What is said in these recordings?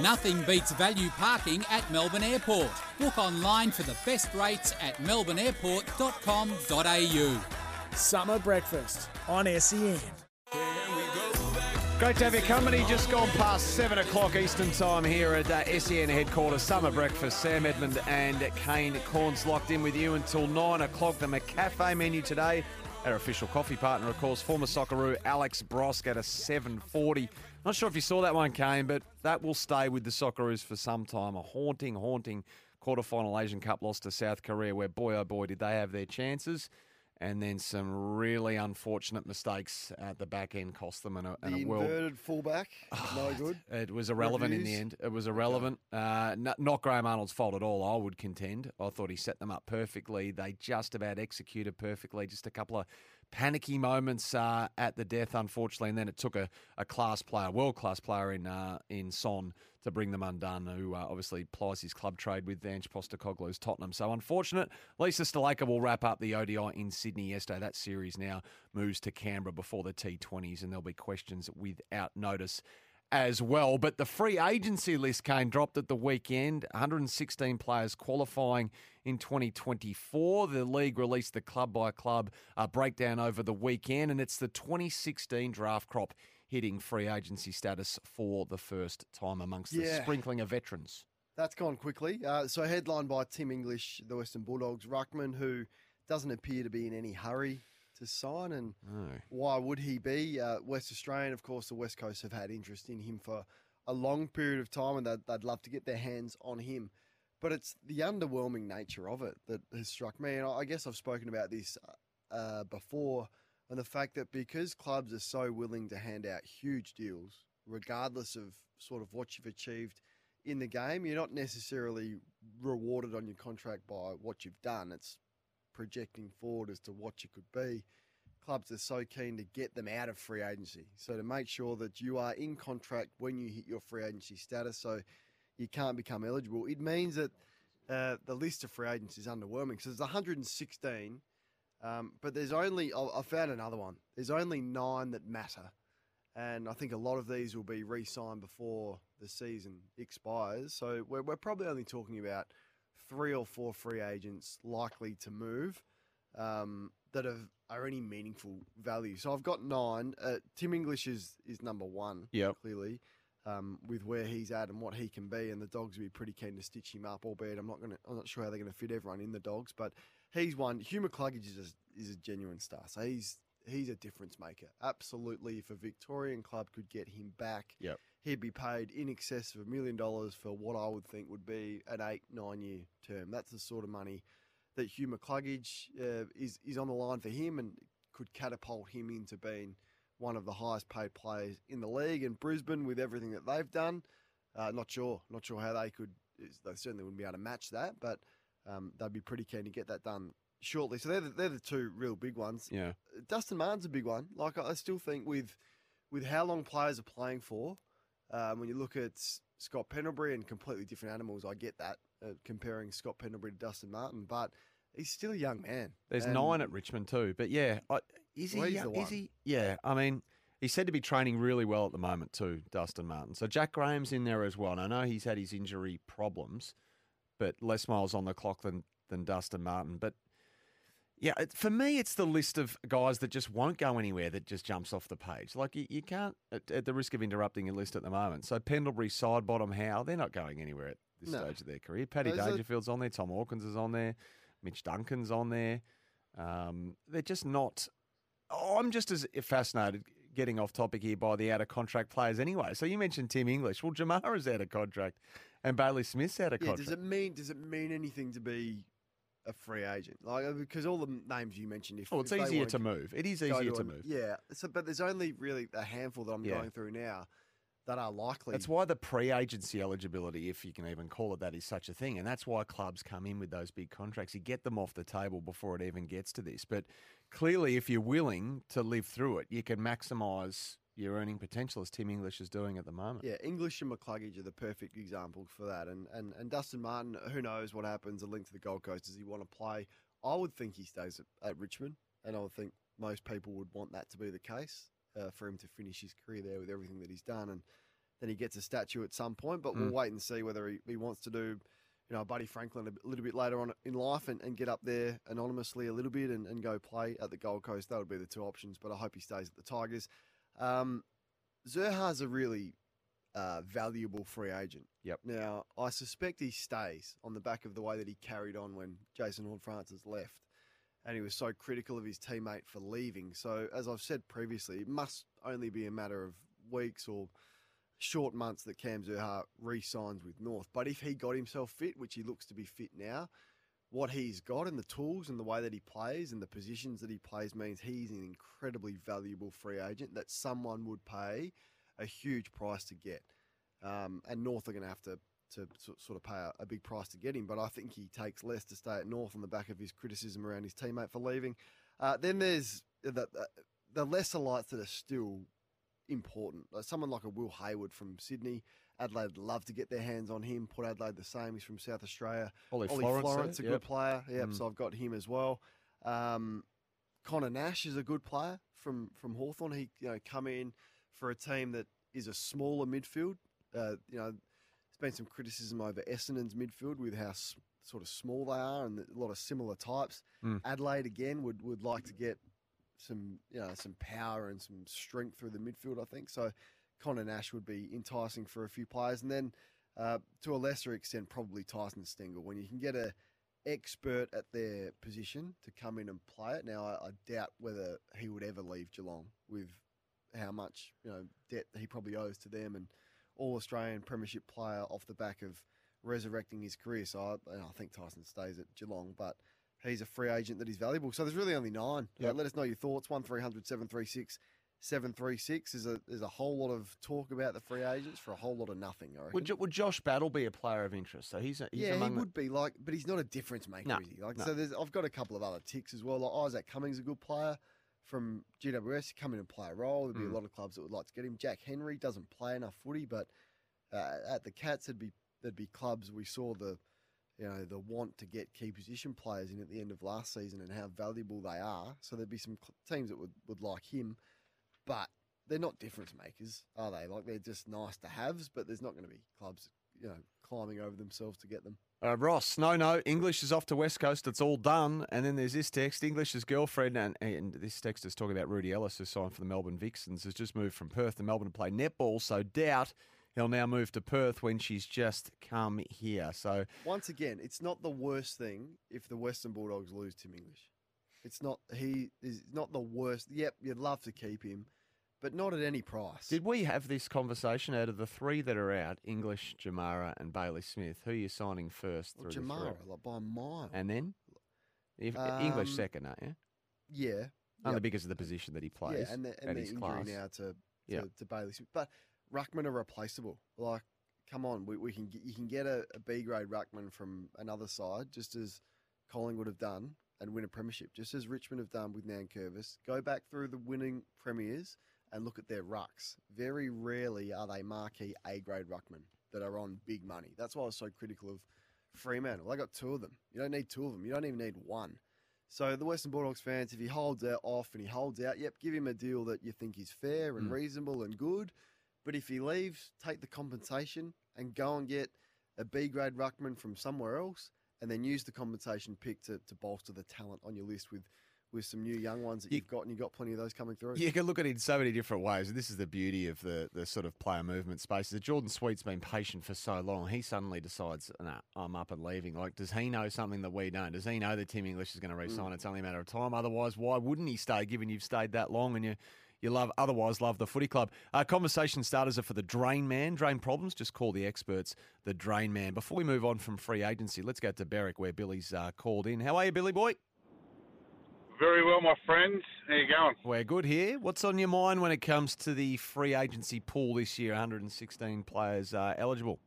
Nothing beats value parking at Melbourne Airport. Book online for the best rates at melbourneairport.com.au. Summer breakfast on SEN. Great to have your company. Just gone past 7 o'clock Eastern Time here at uh, SEN headquarters. Summer breakfast. Sam Edmund and Kane Cornes locked in with you until 9 o'clock. The McCafe menu today. Our official coffee partner, of course, former Socceroo Alex Brosque at a 740. Not sure if you saw that one, Kane, but that will stay with the Socceroos for some time. A haunting, haunting quarterfinal Asian Cup loss to South Korea, where boy oh boy did they have their chances, and then some really unfortunate mistakes at the back end cost them. And a, and The a world inverted fullback, no good. it was irrelevant in the end. It was irrelevant. Uh, n- not Graham Arnold's fault at all, I would contend. I thought he set them up perfectly. They just about executed perfectly. Just a couple of panicky moments uh, at the death, unfortunately. And then it took a, a class player, world class player in uh, in Son to bring them undone, who uh, obviously plies his club trade with Ange Postecoglou's Tottenham. So unfortunate. Lisa Sthalekar will wrap up the ODI in Sydney yesterday. That series now moves to Canberra before the T20s, and there'll be questions without notice as well. But the free agency list came dropped at the weekend. 116 players qualifying in 2024. The league released the club by club uh, breakdown over the weekend, and it's the 2016 draft crop hitting free agency status for the first time amongst the sprinkling of veterans. That's gone quickly. Uh, so headlined by Tim English, the Western Bulldogs, Ruckman, who doesn't appear to be in any hurry to sign, and Oh. why would he be? Uh, West Australian, of course, the West Coast have had interest in him for a long period of time, and they'd, they'd love to get their hands on him. But it's the underwhelming nature of it that has struck me, and I I guess I've spoken about this uh, before, and the fact that because clubs are so willing to hand out huge deals, regardless of sort of what you've achieved in the game, you're not necessarily rewarded on your contract by what you've done. It's projecting forward as to what you could be. Clubs are so keen to get them out of free agency. So to make sure that you are in contract when you hit your free agency status, so you can't become eligible, it means that uh, the list of free agents is underwhelming. So there's 116, um, but there's only I found another one. There's only nine that matter, and I think a lot of these will be re-signed before the season expires. So we're, we're probably only talking about three or four free agents likely to move um, that have, are any meaningful value. So I've got nine. Uh, Tim English is is number one. Yep. clearly. Um, with where he's at and what he can be, and the dogs will be pretty keen to stitch him up. Albeit I'm not going to, I'm not sure how they're going to fit everyone in the dogs, but he's one. Hugh McCluggage is a, is a genuine star. So he's he's a difference maker. Absolutely, if a Victorian club could get him back, Yep. he'd be paid in excess of a million dollars for what I would think would be an eight nine year term. That's the sort of money that Hugh McCluggage uh, is is on the line for him and could catapult him into being one of the highest paid players in the league. And Brisbane, with everything that they've done, uh, not sure, not sure how they could. They certainly wouldn't be able to match that, but um, they'd be pretty keen to get that done shortly. So they're the, they're the two real big ones. Yeah. Dustin Martin's a big one. Like I I still think with with how long players are playing for, um, when you look at Scott Pendlebury and completely different animals, I get that uh, comparing Scott Pendlebury to Dustin Martin, but he's still a young man. There's And nine at Richmond too, but yeah, I, is he? Well, young- is he? Yeah, I mean, he's said to be training really well at the moment too, Dustin Martin. So Jack Graham's in there as well. And I know he's had his injury problems, but less miles on the clock than than Dustin Martin. But Yeah, it, for me, it's the list of guys that just won't go anywhere that just jumps off the page. Like, you, you can't, at, at the risk of interrupting your list at the moment. So, Pendlebury, Sidebottom, Howe, they're not going anywhere at this No. stage of their career. Paddy Those are- Dangerfield's on there, Tom Hawkins is on there, Mitch Duncan's on there. Um, they're just not. Oh, I'm just as fascinated getting off topic here by the out of contract players anyway. So, you mentioned Tim English. Well, Jamarra's out of contract and Bailey Smith's out of Yeah, contract. does it mean does it mean anything to be a free agent? Like uh, because all the names you mentioned, if Oh, it's if easier wanna to move. It is easier to an- move. Yeah, so but there's only really a handful that I'm Yeah. going through now that are likely. That's why the pre-agency eligibility, if you can even call it that, is such a thing, and that's why clubs come in with those big contracts. You get them off the table before it even gets to this. But clearly, if you're willing to live through it, you can maximise your earning potential, as Tim English is doing at the moment. Yeah, English and McCluggage are the perfect example for that. And, and and Dustin Martin, who knows what happens? A link to the Gold Coast. Does he want to play? I would think he stays at, at Richmond, and I would think most people would want that to be the case uh, for him to finish his career there with everything that he's done, and then he gets a statue at some point. But we'll Mm. wait and see whether he, he wants to do. You know, Buddy Franklin a little bit later on in life and, and get up there anonymously a little bit and, and go play at the Gold Coast. That would be the two options, but I hope he stays at the Tigers. Um, Zurhaar's a really uh, valuable free agent. Yep. Now, I suspect he stays on the back of the way that he carried on when Jason Horne-Francis left. And he was so critical of his teammate for leaving. So, as I've said previously, it must only be a matter of weeks or short months that Cam Zurhaar re signs with North. But if he got himself fit, which he looks to be fit now, what he's got and the tools and the way that he plays and the positions that he plays means he's an incredibly valuable free agent that someone would pay a huge price to get. Um, and North are going to have to to sort of pay a, a big price to get him, but I think he takes less to stay at North on the back of his criticism around his teammate for leaving. Uh, then there's the, the lesser lights that are still important. Like someone like a Will Hayward from Sydney, Adelaide love to get their hands on him. Port Adelaide the same. He's from South Australia. Ollie, Ollie Florent, Florent, a yep. good player. Yep, Mm. so I've got him as well. Um, Connor Nash is a good player from from Hawthorn. He you know come in for a team that is a smaller midfield. Uh, you know, there's been some criticism over Essendon's midfield with how s- sort of small they are and a lot of similar types. Mm. Adelaide again would would like to get some you know some power and some strength through the midfield. I think so. Connor Nash would be enticing for a few players, and then uh, to a lesser extent, probably Tyson Stengel. When you can get a expert at their position to come in and play it. Now, I, I doubt whether he would ever leave Geelong with how much you know debt he probably owes to them and all Australian Premiership player off the back of resurrecting his career. So I, and I think Tyson stays at Geelong, but he's a free agent that is valuable. So there's really only nine. Uh, let us know your thoughts. One 736 736 There's a there's a whole lot of talk about the free agents for a whole lot of nothing. I reckon. Would, would Josh Battle be a player of interest? So he's, a, he's yeah, he among the- would be like, but he's not a difference maker, No, is he? Like, no. so there's, I've got a couple of other ticks as well. Like Isaac Cummings, a good player from GWS, come in and play a role. There'd be Mm. a lot of clubs that would like to get him. Jack Henry doesn't play enough footy, but uh, at the Cats, there'd be there'd be clubs. We saw the you know the want to get key position players in at the end of last season and how valuable they are. So there'd be some teams that would, would like him, but they're not difference makers, are they? Like they're just nice to haves, but there's not going to be clubs you know climbing over themselves to get them. Uh, Ross, no, no. English is off to West Coast. It's all done. And then there's this text. English's girlfriend, and, and this text is talking about Rudy Ellis, who signed for the Melbourne Vixens, has just moved from Perth to Melbourne to play netball. So doubt he'll now move to Perth when she's just come here. So Once again, it's not the worst thing if the Western Bulldogs lose Tim English. It's not he is not the worst. Yep, you'd love to keep him, but not at any price. did we have this conversation out of the three that are out, English, Jamarra, and Bailey Smith? Who are you signing first well, through Jamarra like by a mile? And then? If, English Um, second, aren't you? yeah, Only yep. because of the position that he plays yeah, and the, and the injury class. now to to, Yeah. to Bailey Smith. But Ruckman are replaceable. Like, come on, we, we can get, you can get a, a B grade Ruckman from another side, just as Collingwood have done, and win a premiership, just as Richmond have done with Nankervis. Go back through the winning premiers and look at their rucks. Very rarely are they marquee A grade ruckmen that are on big money. That's why I was so critical of Freeman. Fremantle. They got two of them. You don't need two of them. You don't even need one. So the Western Bulldogs fans, if he holds out off and he holds out, yep, give him a deal that you think is fair and Mm. reasonable and good. But if he leaves, take the compensation and go and get a B grade ruckman from somewhere else and then use the compensation pick to, to bolster the talent on your list with with some new young ones that You- you've got, and you've got plenty of those coming through. You can look at it in so many different ways. and This is the beauty of the, the sort of player movement space. That Jordon Sweet's been patient for so long. He suddenly decides, nah, I'm up and leaving. Like, does he know something that we don't? Does he know that Tim English is going to re-sign? It's only a matter of time. Otherwise, why wouldn't he stay? Given you've stayed that long and you you love otherwise love the footy club. Uh, conversation starters are for the Drain Man. Drain problems, just call the experts the Drain Man. Before we move on from free agency, let's go to Berwick where Billy's uh, called in. How are you, Billy boy? Very well, my friends. How you going? We're good here. What's on your mind when it comes to the free agency pool this year? 116 players uh, eligible.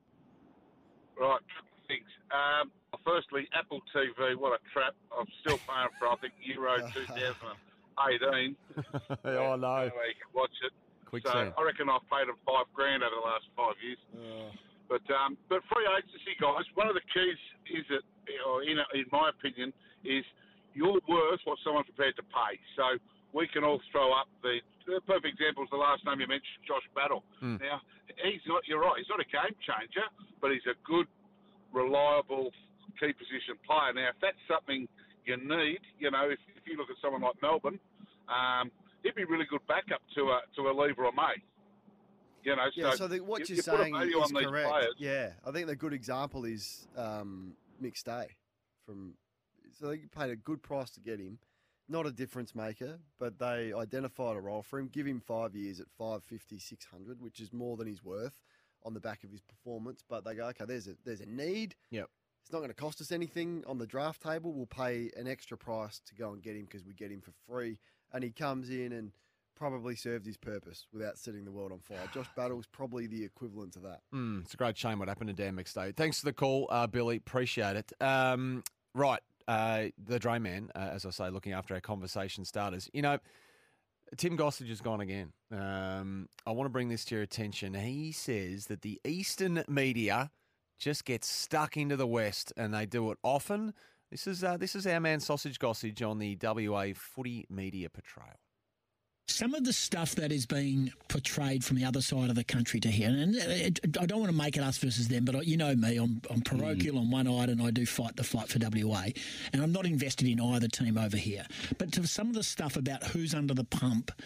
Right, things. Um, firstly, Apple TV, what a trap. I'm still paying for, I think, Euro 2018. oh no! Where you can watch it. Quick so sand. I reckon I've paid them five grand over the last five years. But um, but free agency guys, one of the keys is that, or in, in my opinion, is you're worth what someone's prepared to pay. So we can all throw up the, the perfect example is the last name you mentioned, Josh Battle. Mm. Now he's not. You're right. He's not a game changer, but he's a good, reliable key position player. Now if that's something you need, you know, if, if you look at someone like Melbourne, um, he'd be a really good backup to a to a Lever or May. You know, Yeah, so, so the, what you, you're saying is correct. players. Yeah, I think the good example is um, McStay from. So they paid a good price to get him, not a difference maker, but they identified a role for him. Give him five years at 550, 600, which is more than he's worth on the back of his performance. But they go, okay, there's a there's a need. Yep. It's not going to cost us anything on the draft table. We'll pay an extra price to go and get him because we get him for free, and he comes in and probably served his purpose without setting the world on fire. Josh Battle's probably the equivalent to that. Mm, it's a great shame what happened to Dan McStay. Thanks for the call, uh, Billy. Appreciate it. Um, right, uh, the Drain Man, uh, as I say, looking after our conversation starters. You know, Tim Gossage has gone again. Um, I want to bring this to your attention. He says that the Eastern media just gets stuck into the West, and they do it often. This is uh, this is our man Sausage Gossage on the WA Footy Media Portrayal. Some of the stuff that is being portrayed from the other side of the country to here, and it- I don't want to make it us versus them, but you know me, I'm, I'm parochial on one eyed and I do fight the fight for WA, and I'm not invested in either team over here. But some of the stuff about who's under the pump, uh,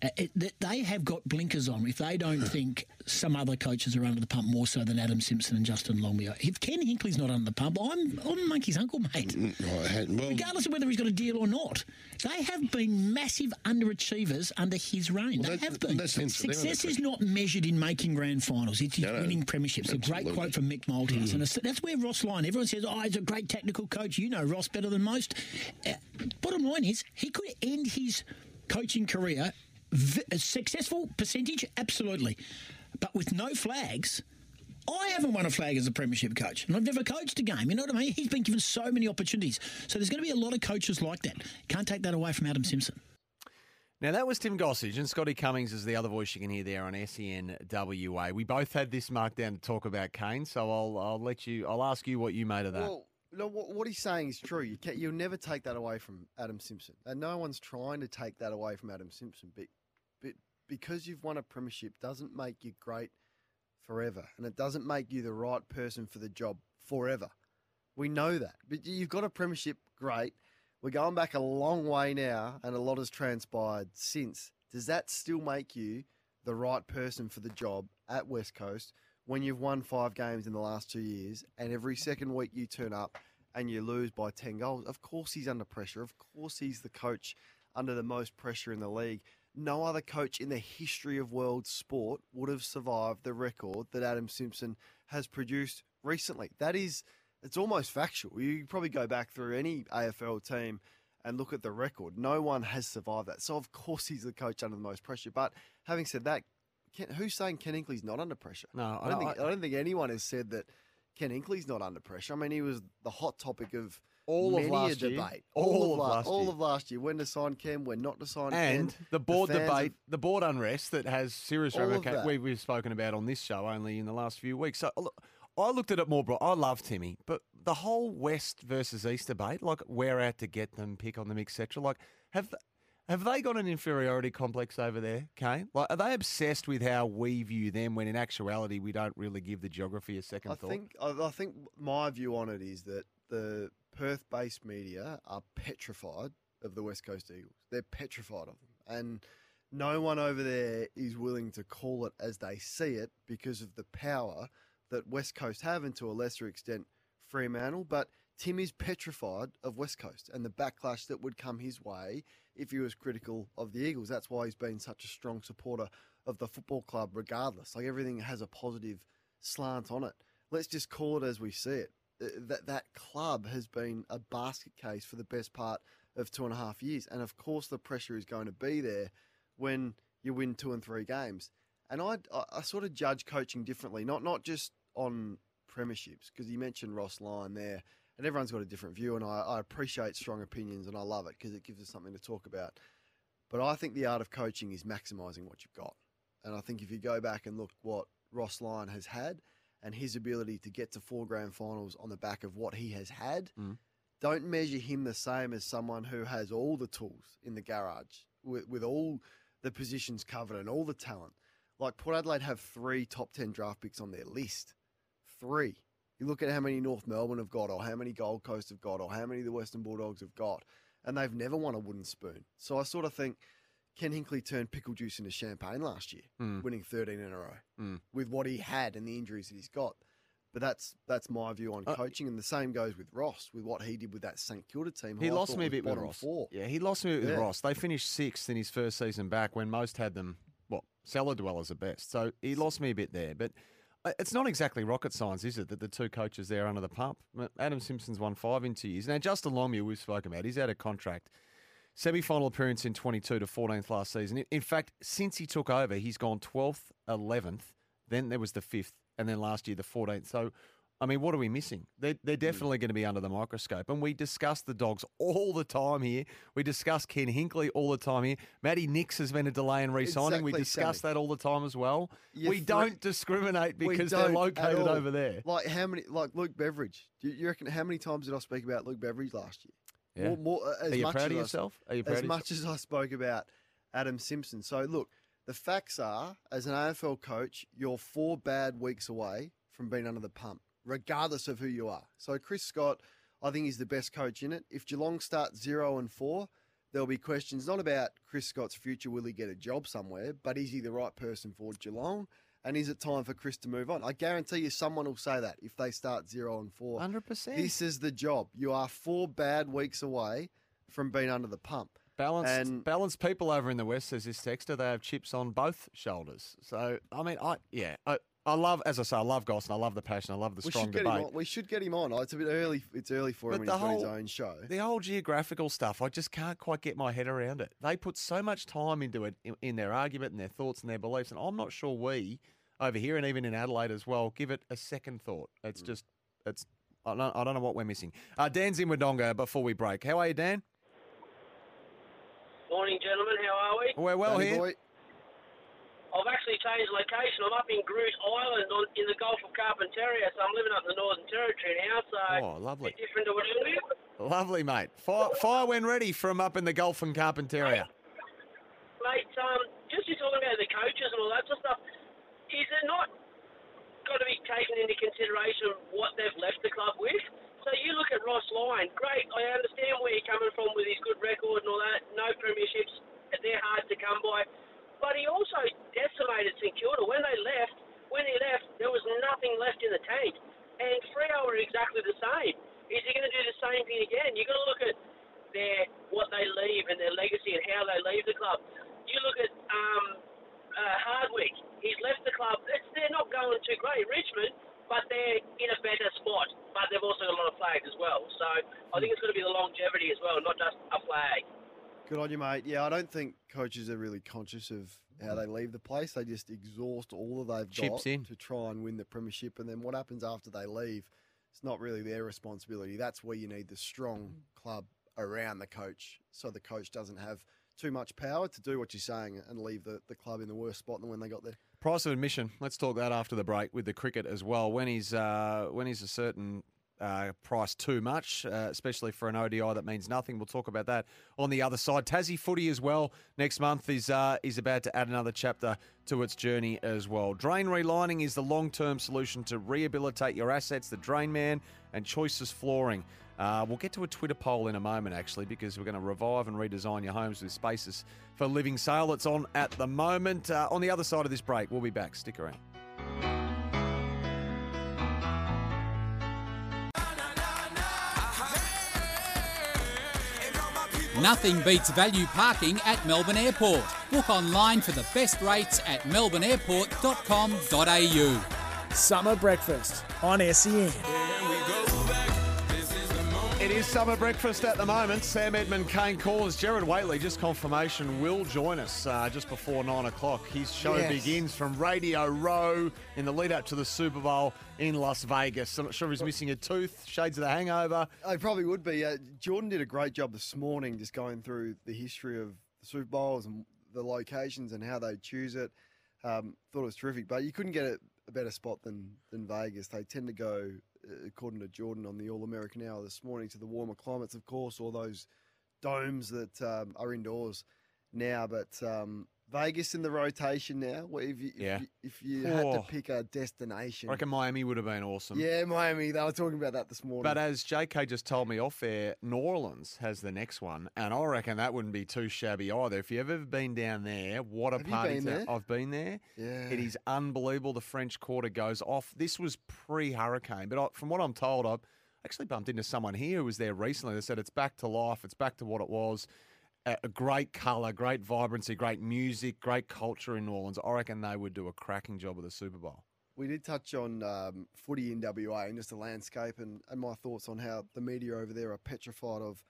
Uh, it, that they have got blinkers on if they don't think some other coaches are under the pump more so than Adam Simpson and Justin Longmuir. If Ken Hinkley's not under the pump, I'm, I'm Monkey's uncle, mate well, regardless of whether he's got a deal or not. They have been massive underachievers under his reign. Well, they have been. that's hence the name of Success is not measured in making grand finals. It's No, no, winning premierships. A great quote from Mick Malthouse. And that's where Ross Lyon, everyone says, oh, he's a great technical coach. You know Ross better than most. Uh, bottom line is, he could end his coaching career v- a successful percentage, absolutely. But with no flags, I haven't won a flag as a premiership coach, and I've never coached a game. You know what I mean? He's been given so many opportunities. So there's going to be a lot of coaches like that. Can't take that away from Adam Simpson. Now that was Tim Gossage and Scotty Cummings is the other voice you can hear there on SEN WA. We both had this marked down to talk about Kane, so I'll I'll let you I'll ask you what you made of that. Well, no, what, what he's saying is true. You can, you'll never take that away from Adam Simpson, and no one's trying to take that away from Adam Simpson. But, but because you've won a premiership doesn't make you great forever, and it doesn't make you the right person for the job forever. We know that, but you've got a premiership, great. We're going back a long way now, and a lot has transpired since. Does that still make you the right person for the job at West Coast when you've won five games in the last two years and every second week you turn up and you lose by 10 goals? Of course he's under pressure. Of course he's the coach under the most pressure in the league. No other coach in the history of world sport would have survived the record that Adam Simpson has produced recently. That is, it's almost factual. You probably go back through any AFL team and look at the record. No one has survived that. So, of course, he's the coach under the most pressure. But having said that, Ken, who's saying Ken Hinkley's not under pressure? No, I don't, I- think, I, don't think anyone has said that Ken Hinkley's not under pressure. I mean, he was the hot topic of All of last year. debate. All of last all year. of last year. When to sign Ken, when not to sign and Ken. the board fans debate, have- the board unrest that has serious All ramifications. We, we've spoken about on this show only in the last few weeks. So look, I looked at it more. Bro, I love Timmy, but the whole West versus East debate, like we're out to get them, pick on them, etc. Like have. Have they got an inferiority complex over there, Kane? Like, are they obsessed with how we view them when in actuality we don't really give the geography a second I thought? think I, I think my view on it is that the Perth-based media are petrified of the West Coast Eagles. They're petrified of them, and no one over there is willing to call it as they see it because of the power that West Coast have, and to a lesser extent Fremantle. But Tim is petrified of West Coast and the backlash that would come his way if he was critical of the Eagles. That's why he's been such a strong supporter of the football club, regardless. Like everything has a positive slant on it. Let's just call it as we see it. That that club has been a basket case for the best part of two and a half years, and of course the pressure is going to be there when you win two and three games. And I, I, I sort of judge coaching differently, not not just on premierships, because you mentioned Ross Lyon there, and everyone's got a different view, and I, I appreciate strong opinions, and I love it because it gives us something to talk about. But I think the art of coaching is maximising what you've got, and I think if you go back and look what Ross Lyon has had, and his ability to get to four grand finals on the back of what he has had, mm. don't measure him the same as someone who has all the tools in the garage with, with all the positions covered and all the talent. Like Port Adelaide have three top 10 draft picks on their list. Three. You look at how many North Melbourne have got, or how many Gold Coast have got, or how many the Western Bulldogs have got, and they've never won a wooden spoon. So I sort of think Ken Hinkley turned pickle juice into champagne last year, Mm. winning 13 in a row Mm. with what he had and the injuries that he's got. But that's that's my view on Uh, coaching, and the same goes with Ross with what he did with that St Kilda team. He lost me a bit with Ross. Four. Yeah, he lost me with. Ross. They finished sixth in his first season back when most had them, what, cellar dwellers at best. So he lost me a bit there. But uh, it's not exactly rocket science, is it, that the two coaches there under the pump? Adam Simpson's won five in two years. Now, Justin Longmuir, we've spoken about, he's out of contract. Semi final appearance in 22 to 14th last season. In- fact, since he took over, he's gone 12th, 11th, then there was the 5th, and then last year the 14th. So, I mean, what are we missing? They're, they're Hmm. definitely going to be under the microscope. And we discuss the dogs all the time here. We discuss Ken Hinkley all the time here. Matty Nicks has been a delay in re signing. we discuss Sammy. that all the time as well. You we don't discriminate because don't they're located over there. Like how many? Like Luke Beveridge. Do you, you reckon how many times did I speak about Luke Beveridge last year? Yeah. More, more, uh, as Are you much proud of as I- yourself? Are you proud as of much as I spoke about Adam Simpson. So look, the facts are, as an AFL coach, you're four bad weeks away from being under the pump, regardless of who you are. So Chris Scott, I think he's the best coach in it. If Geelong starts zero and four, there'll be questions not about Chris Scott's future, will he get a job somewhere, but is he the right person for Geelong? And is it time for Chris to move on? I guarantee you someone will say that if they start zero and four. 100%. This is the job. You are four bad weeks away from being under the pump. Balanced, And- balanced people over in the west, says this texter. They have chips on both shoulders. So I mean, I yeah, I, I love as I say, I love Goss and I love the passion. I love the We strong debate. We should get him on. Oh, It's a bit early. It's early for him But when the he's his own show. The whole geographical stuff, I just can't quite get my head around it. They put so much time into it in, in their argument and their thoughts and their beliefs, and I'm not sure we over here and even in Adelaide as well give it a second thought. Mm. It's just it's I don't, I don't know what we're missing. Uh, Dan's in Wodonga before we break. How are you, Dan? Morning, gentlemen. How are we? We're well Danny here. boy, I've actually changed location. I'm up in Groote Island on, in the Gulf of Carpentaria, so I'm living up in the Northern Territory now. So Oh, lovely. bit different to what I'm doing. Lovely, mate. Fire, fire when ready from up in the Gulf and Carpentaria. Mate, um, just you're talking about the coaches and all that sort of stuff. Is it not got to be taken into consideration what they've left the club with? So you look at Ross Lyon. Great, I understand where you're coming from with his good record and all that. No premierships, they're hard to come by. But he also decimated St Kilda when they left. When he left, there was nothing left in the tank. And Freo are exactly the same. Is he going to do the same thing again? You've got to look at their what they leave and their legacy and how they leave the club. You look at um, uh, Hardwick. He's left the club. It's, they're not going too great. Richmond, but they're in a better spot. But they've also got a lot of flags as well. So I think it's going to be the longevity as well, not just a flag. good on you, mate. Yeah, I don't think coaches are really conscious of how they leave the place. They just exhaust all that they've Chips got in. to try and win the premiership, and then what happens after they leave? It's not really their responsibility. That's where you need the strong club around the coach, so the coach doesn't have too much power to do what you're saying and leave the, the club in the worse spot than when they got there. Price of admission. Let's talk that after the break with the cricket as well. When he's uh, when he's a certain uh, priced too much, uh, especially for an ODI that means nothing. We'll talk about that on the other side. Tassie footy as well next month is uh, is about to add another chapter to its journey as well. Drain relining is the long term solution to rehabilitate your assets. The Drain Man and Choices Flooring. Uh, we'll get to a Twitter poll in a moment, actually, because we're going to revive and redesign your homes with spaces for living sale. It's on at the moment. Uh, on the other side of this break, we'll be back. Stick around. Nothing beats value parking at Melbourne Airport. Book online for the best rates at melbourneairport.com.au. Summer breakfast on SEN. It is summer breakfast at the moment. Sam Edmund, Kane Cornes, Gerard Whateley, just confirmation, will join us uh, just before nine o'clock. His show Yes. begins from Radio Row in the lead up to the Super Bowl in Las Vegas. I'm not sure if he's missing a tooth, shades of the hangover. I probably would be. Uh, Jordan did a great job this morning just going through the history of the Super Bowls and the locations and how they choose it. Um, thought it was terrific, but you couldn't get a, a better spot than, than Vegas. They tend to go, according to Jordan on the All American Hour this morning, to the warmer climates, of course, all those domes that um, are indoors now. But um, Vegas in the rotation now. If you, if Yeah. you, if you had to Oh. pick a destination, I reckon Miami would have been awesome. yeah, Miami. They were talking about that this morning. But as JK just told me off air, New Orleans has the next one, and I reckon that wouldn't be too shabby either. If you've ever been down there, what a Have party! been there? I've been there. yeah, It is unbelievable. The French Quarter goes off. This was pre-hurricane, but I, from what I'm told, I actually bumped into someone here who was there recently. They said it's back to life. It's back to what it was. A, great colour, great vibrancy, great music, great culture in New Orleans. I reckon they would do a cracking job of the Super Bowl. We did touch on um, footy in WA and just the landscape and, and my thoughts on how the media over there are petrified of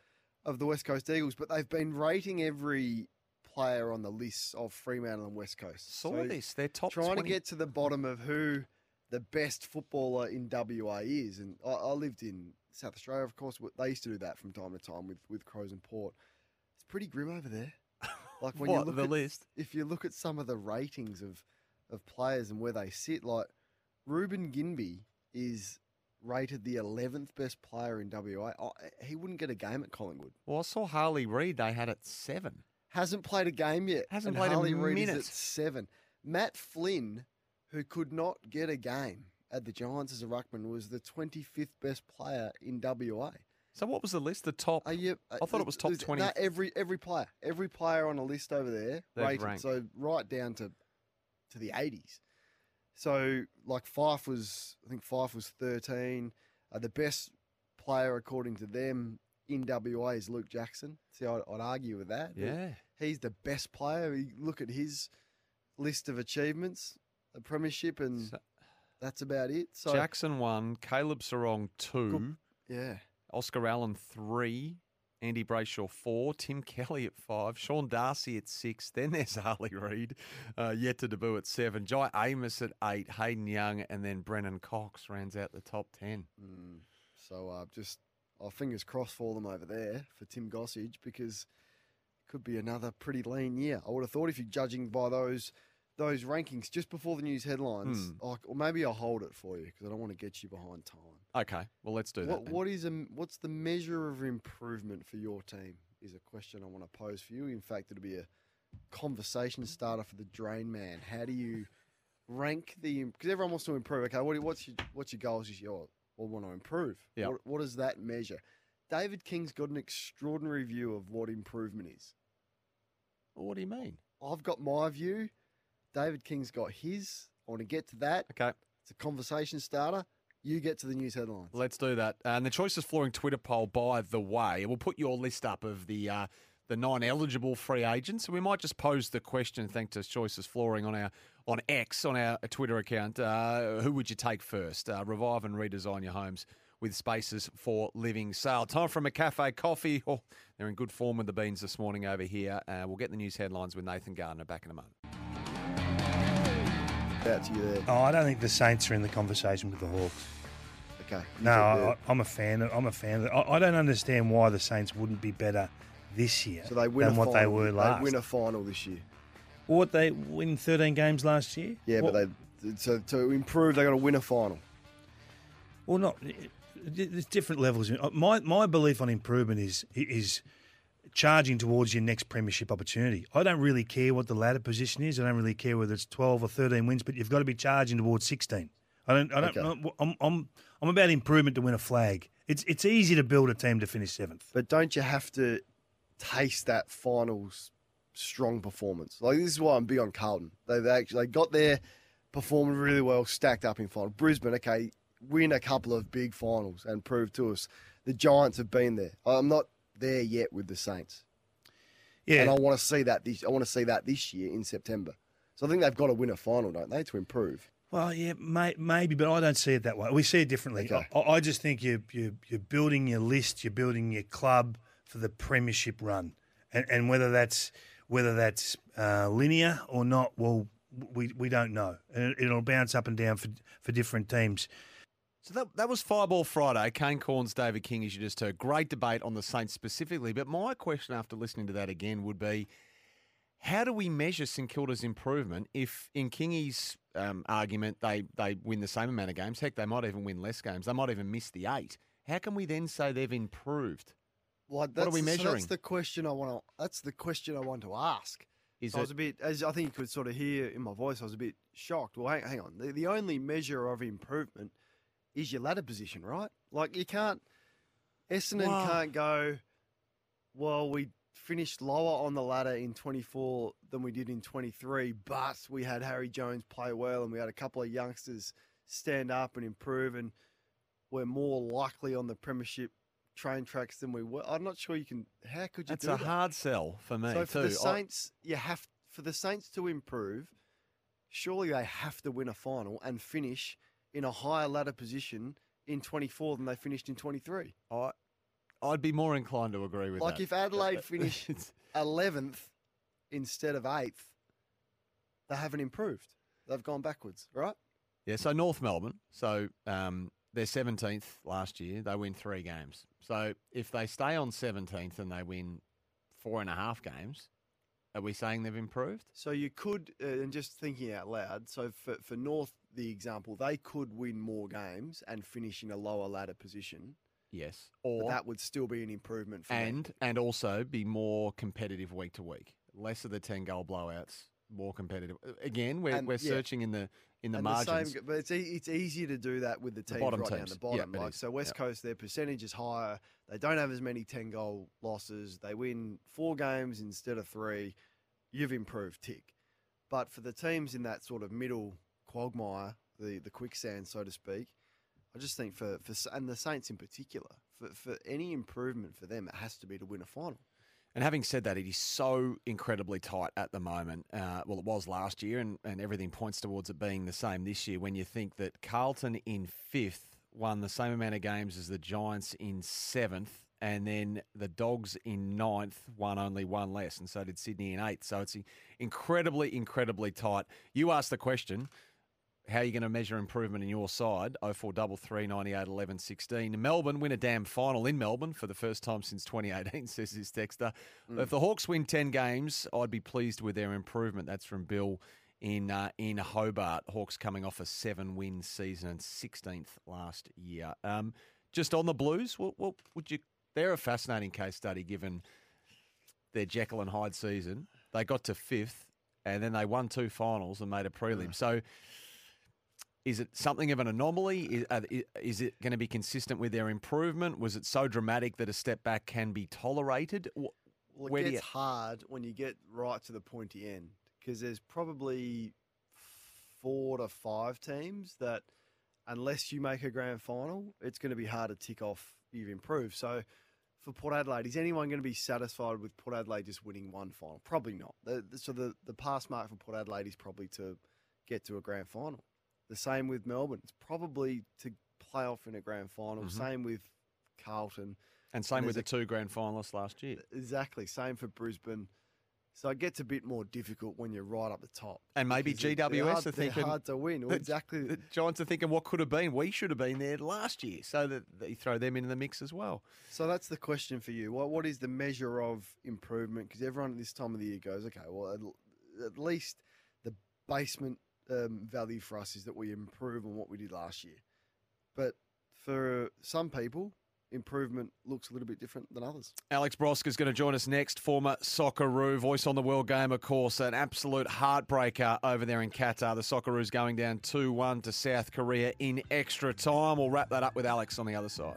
of the West Coast Eagles, but they've been rating every player on the list of Fremantle and West Coast. Saw So this. They're top trying 20. to get to the bottom of who the best footballer in WA is. And I, I lived in South Australia, of course. They used to do that from time to time with, with Crows and Port. Pretty grim over there. Like when What, you look the at, list? if you look at some of the ratings of of players and where they sit, like Reuben Ginbey is rated the 11th best player in WA. Oh, he wouldn't get a game at Collingwood. Well, I saw Harley Reid. They had it seven. Hasn't played a game yet. Hasn't and played a Harley Reid is minute. at seven. Matt Flynn, who could not get a game at the Giants as a ruckman, was the 25th best player in WA. So what was the list? The top. Are you, uh, I thought it was top 20. No, every every player, every player on a list over there They've rated. ranked. So right down to to the 80s. So like Fyfe was, I think Fyfe was 13. Uh, the best player according to them in WA is Luke Jackson. See, I'd, I'd argue with that. Yeah. he's the best player. You look at his list of achievements, a premiership, and So- that's about it. So Jackson one, Caleb Serong two, yeah, Oscar Allen three, Andy Brayshaw four, Tim Kelly at five, Sean Darcy at six. Then there's Harley Reid, uh, yet to debut at seven, Jye Amiss at eight, Hayden Young, and then Brennan Cox rounds out the top ten. Mm, so uh, just our fingers crossed for them over there for Tim Gossage because it could be another pretty lean year. I would have thought if you're judging by those those rankings just before the news headlines, Hmm. like, or maybe I'll hold it for you because I don't want to get you behind time. Okay, well let's do that. What, then. what is a, what's the measure of improvement for your team? Is a question I want to pose for you. In fact, it'll be a conversation starter for the Drain Man. How do you rank the? Because everyone wants to improve. Okay, what, what's your what's your goals? Is your well, want to improve. Yep. What, what does that measure? David King's got an extraordinary view of what improvement is. What do you mean? I've got my view. David King's got his. I want to get to that. Okay. It's a conversation starter. You get to the news headlines. Let's do that. And the Choices Flooring Twitter poll, by the way, we'll put your list up of the uh, the nine eligible free agents. We might just pose the question, thanks to Choices Flooring on our on X on our Twitter account. Uh, who would you take first? Uh, revive and redesign your homes with spaces for living sale. Time for a cafe coffee. Oh, they're in good form with the beans this morning over here. Uh, we'll get the news headlines with Nathan Gardner back in a moment. Out to you there. Oh, I don't think the Saints are in the conversation with the Hawks. Okay. No. I, I'm a fan. Of, I'm a fan. Of. I, I don't understand why the Saints wouldn't be better this year So they win than what final. they were last. They win a final this year. what they win 13 games last year? Yeah, What- but they so to improve, they got to win a final. well not. there's different levels. My my belief on improvement is is charging towards your next premiership opportunity. I don't really care what the ladder position is. I don't really care whether it's 12 or 13 wins, but you've got to be charging towards 16. I don't. I don't. Okay. I'm, I'm. I'm about improvement to win a flag. It's it's easy to build a team to finish seventh. But don't you have to taste that finals strong performance? Like this is why I'm big on Carlton. They they actually they got there, performed really well, stacked up in final. Brisbane, okay, win a couple of big finals and prove to us the Giants have been there. I'm not there yet with the Saints. Yeah. and I want to see that this. I want to see that this year in September. So I think they've got to win a final, don't they, to improve? Well, yeah, may, maybe, but I don't see it that way. We see it differently. Okay. I, I just think you you you're building your list, you're building your club for the premiership run, and and whether that's whether that's uh, linear or not, well, we we don't know, and it, it'll bounce up and down for for different teams. So that, that was Fireball Friday. Kane Cornes, David King, as you just heard. Great debate on the Saints specifically. But my question after listening to that again would be how do we measure St Kilda's improvement if, in Kingy's um, argument, they, they win the same amount of games? Heck, they might even win less games. They might even miss the eight. How can we then say they've improved? Well, What are we so measuring? that's the question I want to. That's the question I want to ask. Is So I was it- a bit, as I think you could sort of hear in my voice, I was a bit shocked. Well, hang, hang on. The, the only measure of improvement is your ladder position, right? Like you can't. Essendon Wow. can't go. Well, we finished lower on the ladder in 24 than we did in 23, but we had Harry Jones play well, and we had a couple of youngsters stand up and improve, and we're more likely on the premiership train tracks than we were. I'm not sure you can. How could you That's do a that? hard sell for me, So for too. the Saints, you have for the Saints to improve. Surely they have to win a final and finish in a higher ladder position in 24 than they finished in 23. I, I'd be more inclined to agree with Like that. Like if Adelaide But- finished 11th instead of 8th, they haven't improved. They've gone backwards, right? Yeah, so North Melbourne. So um, they're 17th last year. They win three games. So if they stay on 17th and they win four and a half games, are we saying they've improved? So you could, uh, and just thinking out loud, so for, for North, the example, they could win more games and finish in a lower ladder position. Yes. But Or that would still be an improvement for them. and and also be more competitive week to week. Less of the 10 goal blowouts, more competitive. Again, we're, And, we're yeah. searching in the in the and margins. The same, but it's e- it's easier to do that with the The teams bottom right down teams. the bottom. Yeah, like so, West Yeah. Coast, their percentage is higher. They don't have as many ten goal losses. They win four games instead of three. You've improved, tick. But for the teams in that sort of middle quagmire, the the quicksand, so to speak, I just think for for and the Saints in particular, for for any improvement for them, it has to be to win a final. And having said that, it is so incredibly tight at the moment. Uh, well, it was last year, and, and everything points towards it being the same this year when you think that Carlton in fifth won the same amount of games as the Giants in seventh, and then the Dogs in ninth won only one less, and so did Sydney in eighth. So it's incredibly, incredibly tight. You asked the question. How are you going to measure improvement in your side? 0433 98 11 16. Melbourne win a damn final in Melbourne for the first time since 2018, says this texter. If the Hawks win 10 games, I'd be pleased with their improvement. That's from Bill in uh, in Hobart. Hawks coming off a seven win season and 16th last year. Um, just on the Blues, what, what would you? They're a fascinating case study given their Jekyll and Hyde season. They got to fifth and then they won two finals and made a prelim. So is it something of an anomaly? Is, uh, is it going to be consistent with their improvement? Was it so dramatic that a step back can be tolerated? Well, it gets you- hard when you get right to the pointy end because there's probably four to five teams that, unless you make a grand final, it's going to be hard to tick off you've improved. So, for Port Adelaide, is anyone going to be satisfied with Port Adelaide just winning one final? Probably not. The, the- so the the pass mark for Port Adelaide is probably to get to a grand final. The same with Melbourne. It's probably to play off in a grand final. Mhm. Same with Carlton. And same And with the there's two grand finalists last year. Exactly. Same for Brisbane. So it gets a bit more difficult when you're right up the top. And maybe because they're- GWS hard, are thinking hard to win. Well, exactly. The Giants are thinking what could have been. We should have been there last year, so that they throw them into the mix as well. So that's the question for you. What what is the measure of improvement? Because everyone at this time of the year goes, okay, well, at, at least the basement um, value for us is that we improve on what we did last year. But for some people, improvement looks a little bit different than others. Alex Brosque's going to join us next. Former Socceroo, voice on the world game, of course. An absolute heartbreaker over there in Qatar. The Socceroos going down 2 1 to South Korea in extra time. We'll wrap that up with Alex on the other side.